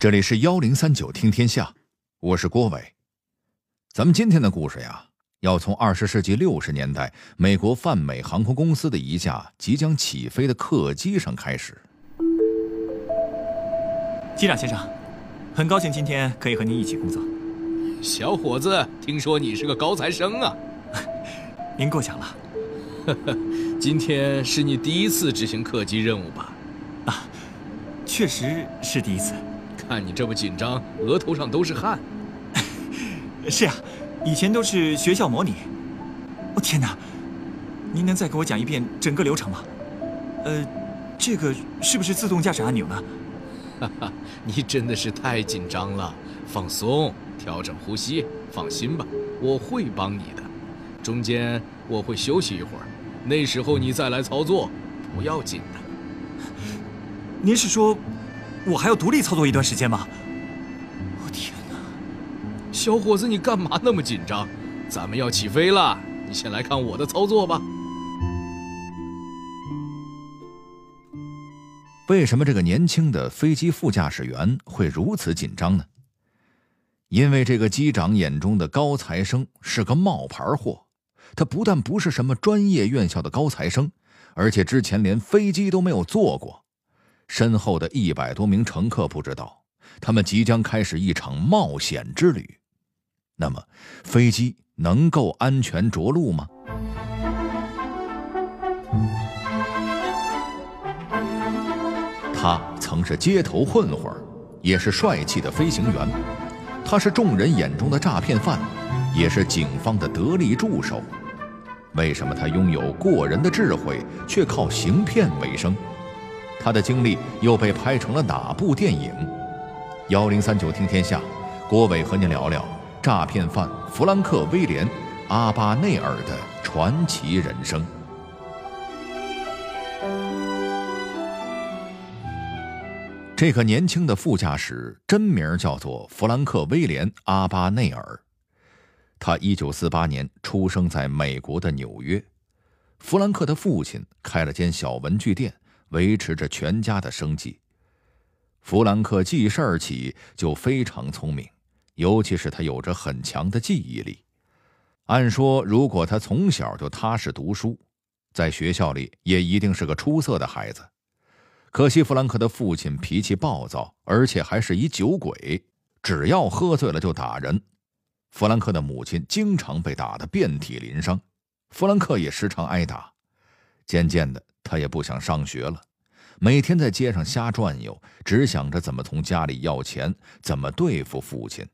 这里是幺零三九听天下，我是郭伟。咱们今天的故事呀，要从二十世纪六十年代美国泛美航空公司的一架即将起飞的客机上开始。机长先生，很高兴今天可以和您一起工作。小伙子，听说你是个高材生啊？您过奖了。今天是你第一次执行客机任务吧？啊，确实是第一次。看你这么紧张，额头上都是汗。是啊，以前都是学校模拟。哦天哪，您能再给我讲一遍整个流程吗？呃，这个是不是自动驾驶按钮呢？哈哈，你真的是太紧张了，放松，调整呼吸，放心吧，我会帮你的。中间我会休息一会儿，那时候你再来操作，不要紧的。您是说？我还要独立操作一段时间吗？我天哪！小伙子，你干嘛那么紧张？咱们要起飞了，你先来看我的操作吧。为什么这个年轻的飞机副驾驶员会如此紧张呢？因为这个机长眼中的高材生是个冒牌货，他不但不是什么专业院校的高材生，而且之前连飞机都没有坐过。身后的一百多名乘客不知道，他们即将开始一场冒险之旅。那么，飞机能够安全着陆吗？他曾是街头混混，也是帅气的飞行员。他是众人眼中的诈骗犯，也是警方的得力助手。为什么他拥有过人的智慧，却靠行骗为生？他的经历又被拍成了哪部电影？幺零三九听天下，郭伟和您聊聊诈骗犯弗兰克·威廉·阿巴内尔的传奇人生。这个年轻的副驾驶真名叫做弗兰克·威廉·阿巴内尔，他一九四八年出生在美国的纽约。弗兰克的父亲开了间小文具店。维持着全家的生计。弗兰克记事儿起就非常聪明，尤其是他有着很强的记忆力。按说，如果他从小就踏实读书，在学校里也一定是个出色的孩子。可惜，弗兰克的父亲脾气暴躁，而且还是一酒鬼，只要喝醉了就打人。弗兰克的母亲经常被打得遍体鳞伤，弗兰克也时常挨打。渐渐的。他也不想上学了，每天在街上瞎转悠，只想着怎么从家里要钱，怎么对付父亲。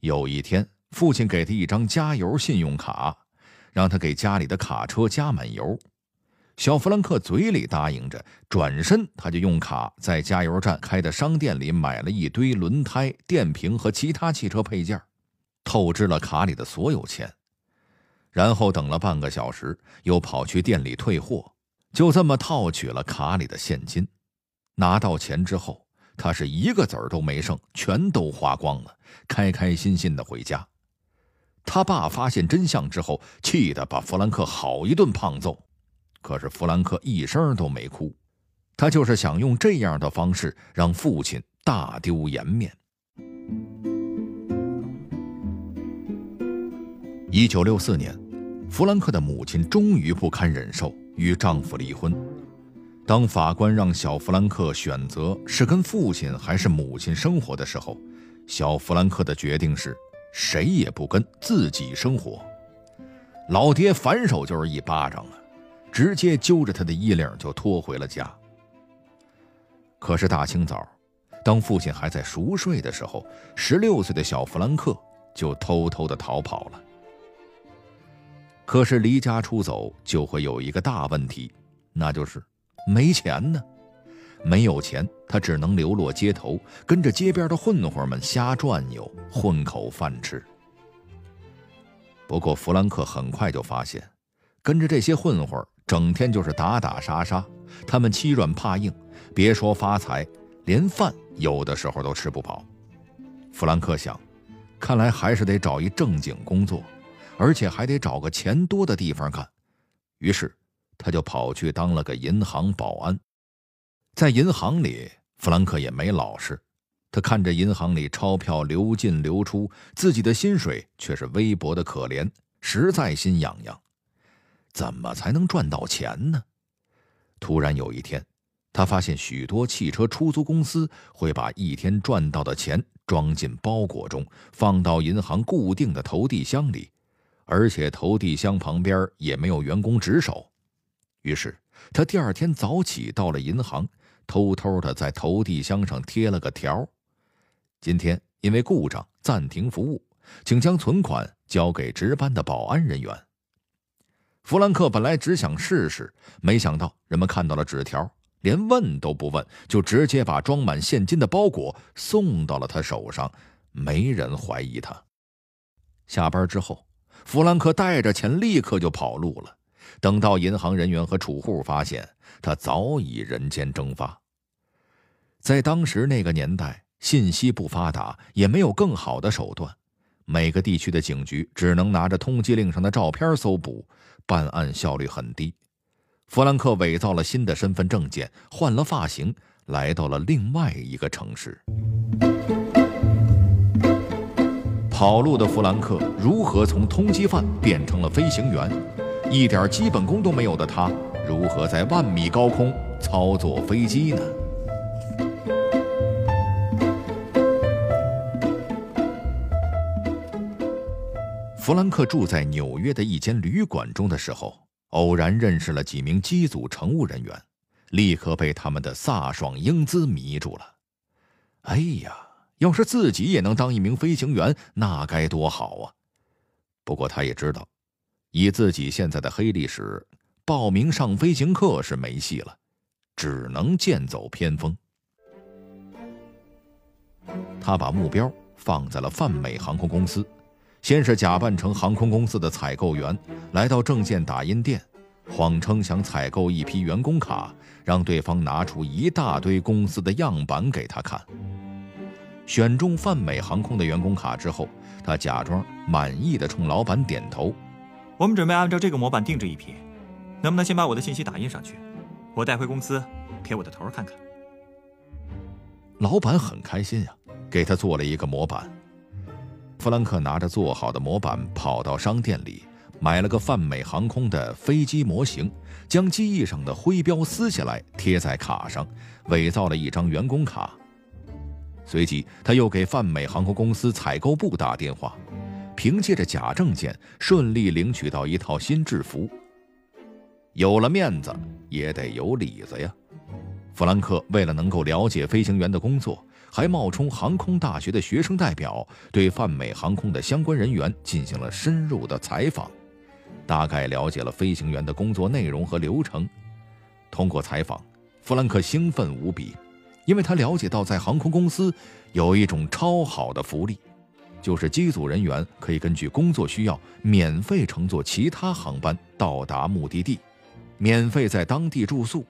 有一天，父亲给他一张加油信用卡，让他给家里的卡车加满油。小弗兰克嘴里答应着，转身他就用卡在加油站开的商店里买了一堆轮胎、电瓶和其他汽车配件，透支了卡里的所有钱。然后等了半个小时，又跑去店里退货。就这么套取了卡里的现金，拿到钱之后，他是一个子儿都没剩，全都花光了，开开心心的回家。他爸发现真相之后，气得把弗兰克好一顿胖揍，可是弗兰克一声都没哭，他就是想用这样的方式让父亲大丢颜面。一九六四年，弗兰克的母亲终于不堪忍受。与丈夫离婚。当法官让小弗兰克选择是跟父亲还是母亲生活的时候，小弗兰克的决定是谁也不跟，自己生活。老爹反手就是一巴掌啊，直接揪着他的衣领就拖回了家。可是大清早，当父亲还在熟睡的时候，十六岁的小弗兰克就偷偷的逃跑了。可是离家出走就会有一个大问题，那就是没钱呢。没有钱，他只能流落街头，跟着街边的混混们瞎转悠，混口饭吃。不过弗兰克很快就发现，跟着这些混混整天就是打打杀杀，他们欺软怕硬，别说发财，连饭有的时候都吃不饱。弗兰克想，看来还是得找一正经工作。而且还得找个钱多的地方干，于是他就跑去当了个银行保安。在银行里，弗兰克也没老实。他看着银行里钞票流进流出，自己的薪水却是微薄的可怜，实在心痒痒。怎么才能赚到钱呢？突然有一天，他发现许多汽车出租公司会把一天赚到的钱装进包裹中，放到银行固定的投递箱里，而且投递箱旁边也没有员工值守。于是他第二天早起到了银行，偷偷的在投递箱上贴了个条：“今天因为故障暂停服务，请将存款交给值班的保安人员。”弗兰克本来只想试试，没想到人们看到了纸条，连问都不问，就直接把装满现金的包裹送到了他手上。没人怀疑他。下班之后，弗兰克带着钱立刻就跑路了。等到银行人员和储户发现，他早已人间蒸发。在当时那个年代，信息不发达，也没有更好的手段，每个地区的警局只能拿着通缉令上的照片搜捕。办案效率很低，弗兰克伪造了新的身份证件，换了发型，来到了另外一个城市。跑路的弗兰克如何从通缉犯变成了飞行员？一点基本功都没有的他，如何在万米高空操作飞机呢？弗兰克住在纽约的一间旅馆中的时候，偶然认识了几名机组乘务人员，立刻被他们的飒爽英姿迷住了。哎呀，要是自己也能当一名飞行员，那该多好啊！不过他也知道，以自己现在的黑历史，报名上飞行课是没戏了，只能剑走偏锋。他把目标放在了泛美航空公司。先是假扮成航空公司的采购员，来到证件打印店，谎称想采购一批员工卡，让对方拿出一大堆公司的样板给他看。选中泛美航空的员工卡之后，他假装满意的冲老板点头：“我们准备按照这个模板定制一批，能不能先把我的信息打印上去，我带回公司给我的头看看？”老板很开心呀，给他做了一个模板。弗兰克拿着做好的模板，跑到商店里买了个泛美航空的飞机模型，将机翼上的徽标撕下来贴在卡上，伪造了一张员工卡。随即，他又给泛美航空公司采购部打电话，凭借着假证件顺利领取到一套新制服。有了面子，也得有里子呀！弗兰克为了能够了解飞行员的工作。还冒充航空大学的学生代表，对泛美航空的相关人员进行了深入的采访，大概了解了飞行员的工作内容和流程。通过采访，弗兰克兴奋无比，因为他了解到在航空公司有一种超好的福利，就是机组人员可以根据工作需要免费乘坐其他航班到达目的地，免费在当地住宿。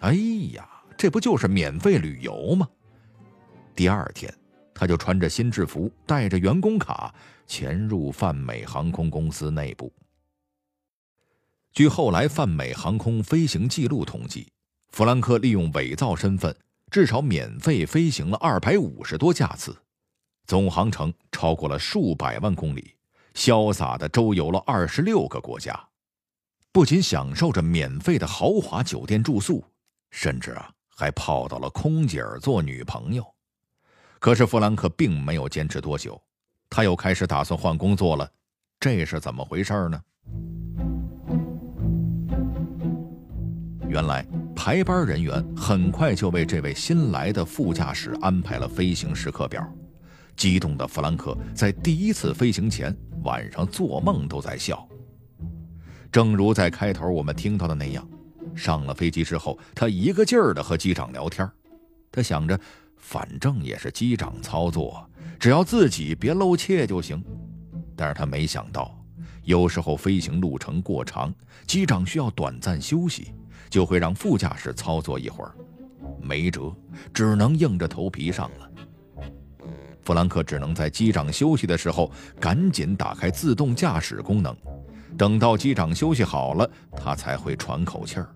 哎呀，这不就是免费旅游吗？第二天，他就穿着新制服，带着员工卡潜入泛美航空公司内部。据后来泛美航空飞行记录统计，弗兰克利用伪造身份，至少免费飞行了二百五十多架次，总航程超过了数百万公里，潇洒的周游了二十六个国家，不仅享受着免费的豪华酒店住宿，甚至啊，还泡到了空姐做女朋友。可是弗兰克并没有坚持多久，他又开始打算换工作了，这是怎么回事呢？原来排班人员很快就为这位新来的副驾驶安排了飞行时刻表，激动的弗兰克在第一次飞行前晚上做梦都在笑。正如在开头我们听到的那样，上了飞机之后，他一个劲儿的和机长聊天，他想着。反正也是机长操作，只要自己别露怯就行。但是他没想到，有时候飞行路程过长，机长需要短暂休息，就会让副驾驶操作一会儿。没辙，只能硬着头皮上了。弗兰克只能在机长休息的时候赶紧打开自动驾驶功能，等到机长休息好了，他才会喘口气儿。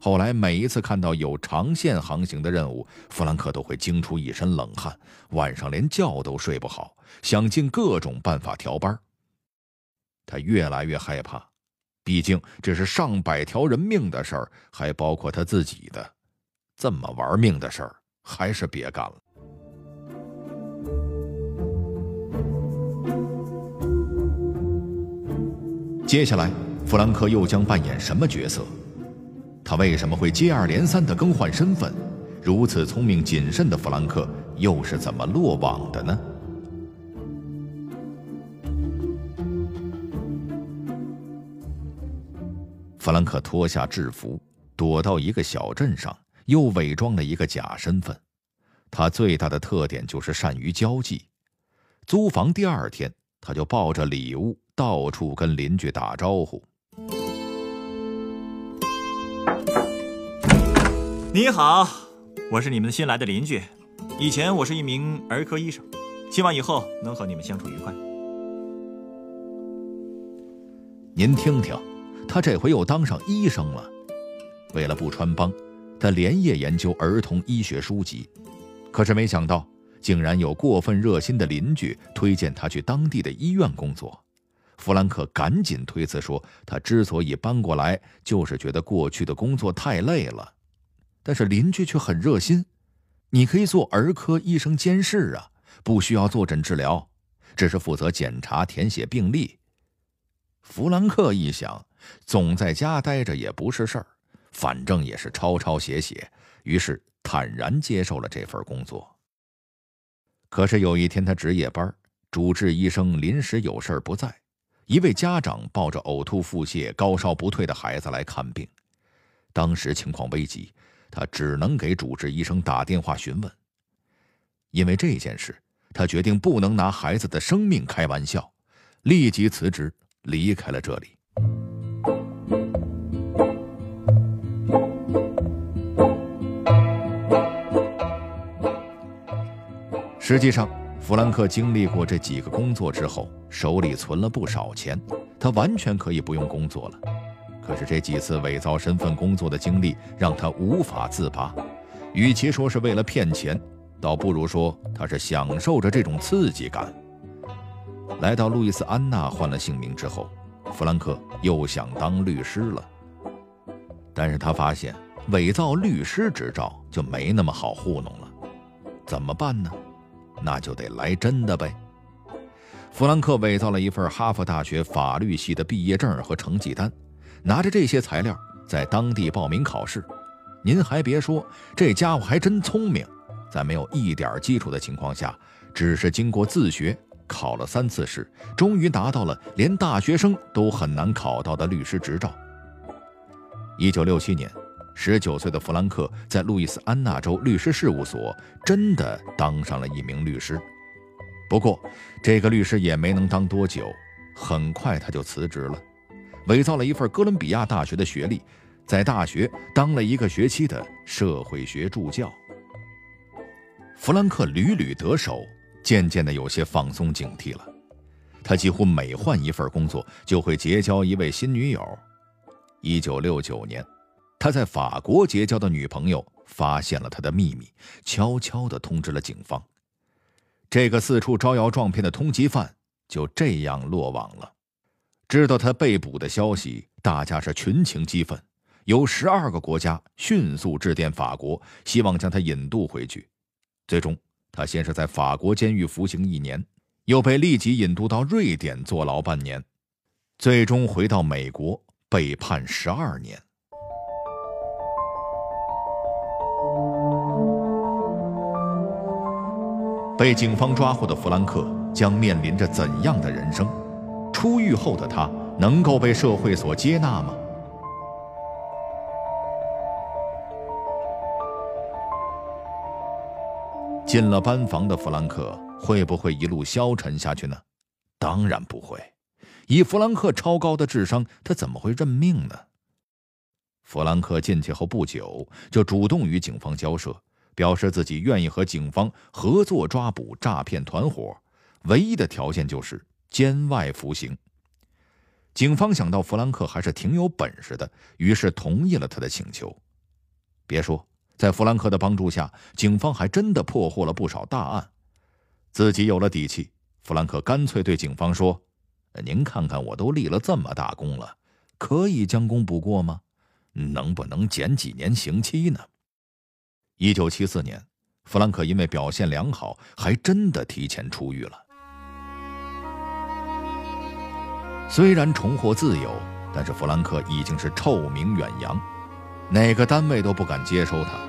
后来每一次看到有长线航行的任务，弗兰克都会惊出一身冷汗，晚上连觉都睡不好，想尽各种办法调班。他越来越害怕，毕竟这是上百条人命的事儿，还包括他自己的，这么玩命的事儿，还是别干了。接下来，弗兰克又将扮演什么角色？他为什么会接二连三的更换身份？如此聪明谨慎的弗兰克又是怎么落网的呢？弗兰克脱下制服，躲到一个小镇上，又伪装了一个假身份。他最大的特点就是善于交际。租房第二天，他就抱着礼物到处跟邻居打招呼。你好，我是你们新来的邻居。以前我是一名儿科医生，希望以后能和你们相处愉快。您听听，他这回又当上医生了。为了不穿帮，他连夜研究儿童医学书籍。可是没想到，竟然有过分热心的邻居推荐他去当地的医院工作。弗兰克赶紧推辞说，他之所以搬过来，就是觉得过去的工作太累了。但是邻居却很热心，你可以做儿科医生监视啊，不需要坐诊治疗，只是负责检查、填写病历。弗兰克一想，总在家待着也不是事儿，反正也是抄抄写写，于是坦然接受了这份工作。可是有一天，他值夜班，主治医生临时有事儿不在，一位家长抱着呕吐、腹泻、高烧不退的孩子来看病，当时情况危急。他只能给主治医生打电话询问。因为这件事，他决定不能拿孩子的生命开玩笑，立即辞职离开了这里。实际上，弗兰克经历过这几个工作之后，手里存了不少钱，他完全可以不用工作了。可是这几次伪造身份工作的经历让他无法自拔，与其说是为了骗钱，倒不如说他是享受着这种刺激感。来到路易斯安那换了姓名之后，弗兰克又想当律师了。但是他发现伪造律师执照就没那么好糊弄了，怎么办呢？那就得来真的呗。弗兰克伪造了一份哈佛大学法律系的毕业证和成绩单。拿着这些材料在当地报名考试，您还别说，这家伙还真聪明，在没有一点基础的情况下，只是经过自学考了三次试，终于拿到了连大学生都很难考到的律师执照。一九六七年，十九岁的弗兰克在路易斯安那州律师事务所真的当上了一名律师，不过这个律师也没能当多久，很快他就辞职了。伪造了一份哥伦比亚大学的学历，在大学当了一个学期的社会学助教。弗兰克屡屡得手，渐渐的有些放松警惕了。他几乎每换一份工作，就会结交一位新女友。一九六九年，他在法国结交的女朋友发现了他的秘密，悄悄地通知了警方。这个四处招摇撞骗的通缉犯就这样落网了。知道他被捕的消息，大家是群情激愤，有十二个国家迅速致电法国，希望将他引渡回去。最终，他先是在法国监狱服刑一年，又被立即引渡到瑞典坐牢半年，最终回到美国被判十二年。被警方抓获的弗兰克将面临着怎样的人生？出狱后的他能够被社会所接纳吗？进了班房的弗兰克会不会一路消沉下去呢？当然不会。以弗兰克超高的智商，他怎么会认命呢？弗兰克进去后不久，就主动与警方交涉，表示自己愿意和警方合作抓捕诈骗团伙，唯一的条件就是。监外服刑。警方想到弗兰克还是挺有本事的，于是同意了他的请求，别说，在弗兰克的帮助下，警方还真的破获了不少大案。自己有了底气，弗兰克干脆对警方说：“您看看，我都立了这么大功了，可以将功补过吗？能不能减几年刑期呢？”一九七四年，弗兰克因为表现良好，还真的提前出狱了。虽然重获自由，但是弗兰克已经是臭名远扬，哪个单位都不敢接收他。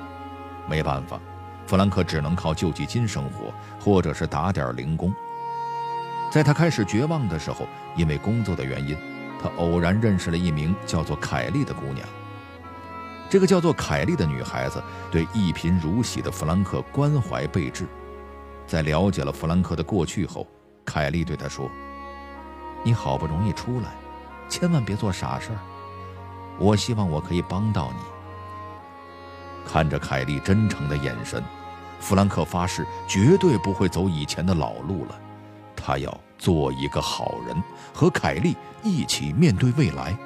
没办法，弗兰克只能靠救济金生活，或者是打点零工。在他开始绝望的时候，因为工作的原因，他偶然认识了一名叫做凯莉的姑娘。这个叫做凯莉的女孩子对一贫如洗的弗兰克关怀备至。在了解了弗兰克的过去后，凯莉对他说。你好不容易出来，千万别做傻事儿。我希望我可以帮到你。看着凯莉真诚的眼神，弗兰克发誓绝对不会走以前的老路了。他要做一个好人，和凯莉一起面对未来。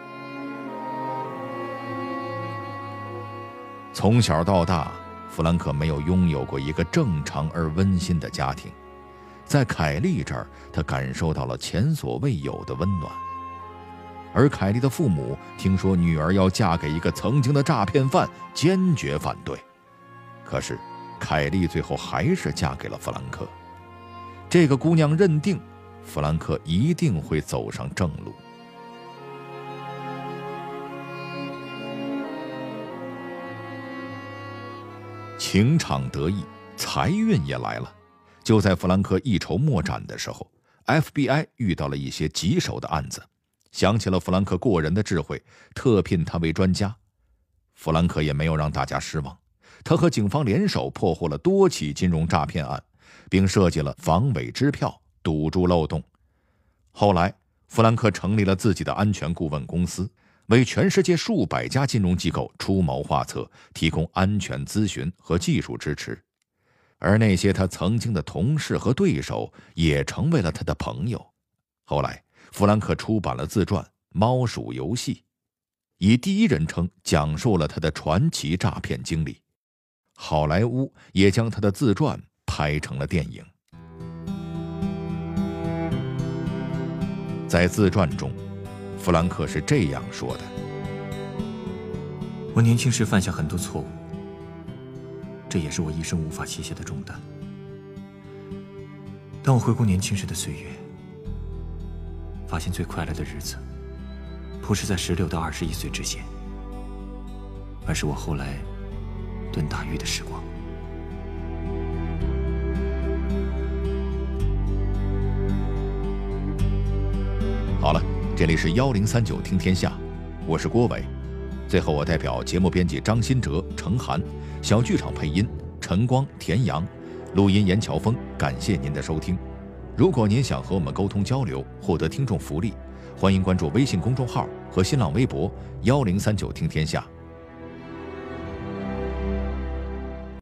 从小到大，弗兰克没有拥有过一个正常而温馨的家庭。在凯莉这儿，他感受到了前所未有的温暖。而凯莉的父母听说女儿要嫁给一个曾经的诈骗犯，坚决反对。可是，凯莉最后还是嫁给了弗兰克。这个姑娘认定，弗兰克一定会走上正路。情场得意，财运也来了。就在弗兰克一筹莫展的时候，FBI 遇到了一些棘手的案子，想起了弗兰克过人的智慧，特聘他为专家。弗兰克也没有让大家失望，他和警方联手破获了多起金融诈骗案，并设计了防伪支票，堵住漏洞。后来，弗兰克成立了自己的安全顾问公司，为全世界数百家金融机构出谋划策，提供安全咨询和技术支持。而那些他曾经的同事和对手也成为了他的朋友。后来，弗兰克出版了自传《猫鼠游戏》，以第一人称讲述了他的传奇诈骗经历。好莱坞也将他的自传拍成了电影。在自传中，弗兰克是这样说的：“我年轻时犯下很多错误。”这也是我一生无法卸下的重担。当我回顾年轻时的岁月，发现最快乐的日子，不是在十六到二十一岁之间，而是我后来蹲大狱的时光。好了，这里是幺零三九听天下，我是郭伟。最后，我代表节目编辑张新哲、程涵。小剧场配音：晨光、田阳，录音：严乔峰。感谢您的收听。如果您想和我们沟通交流，获得听众福利，欢迎关注微信公众号和新浪微博“幺零三九听天下”。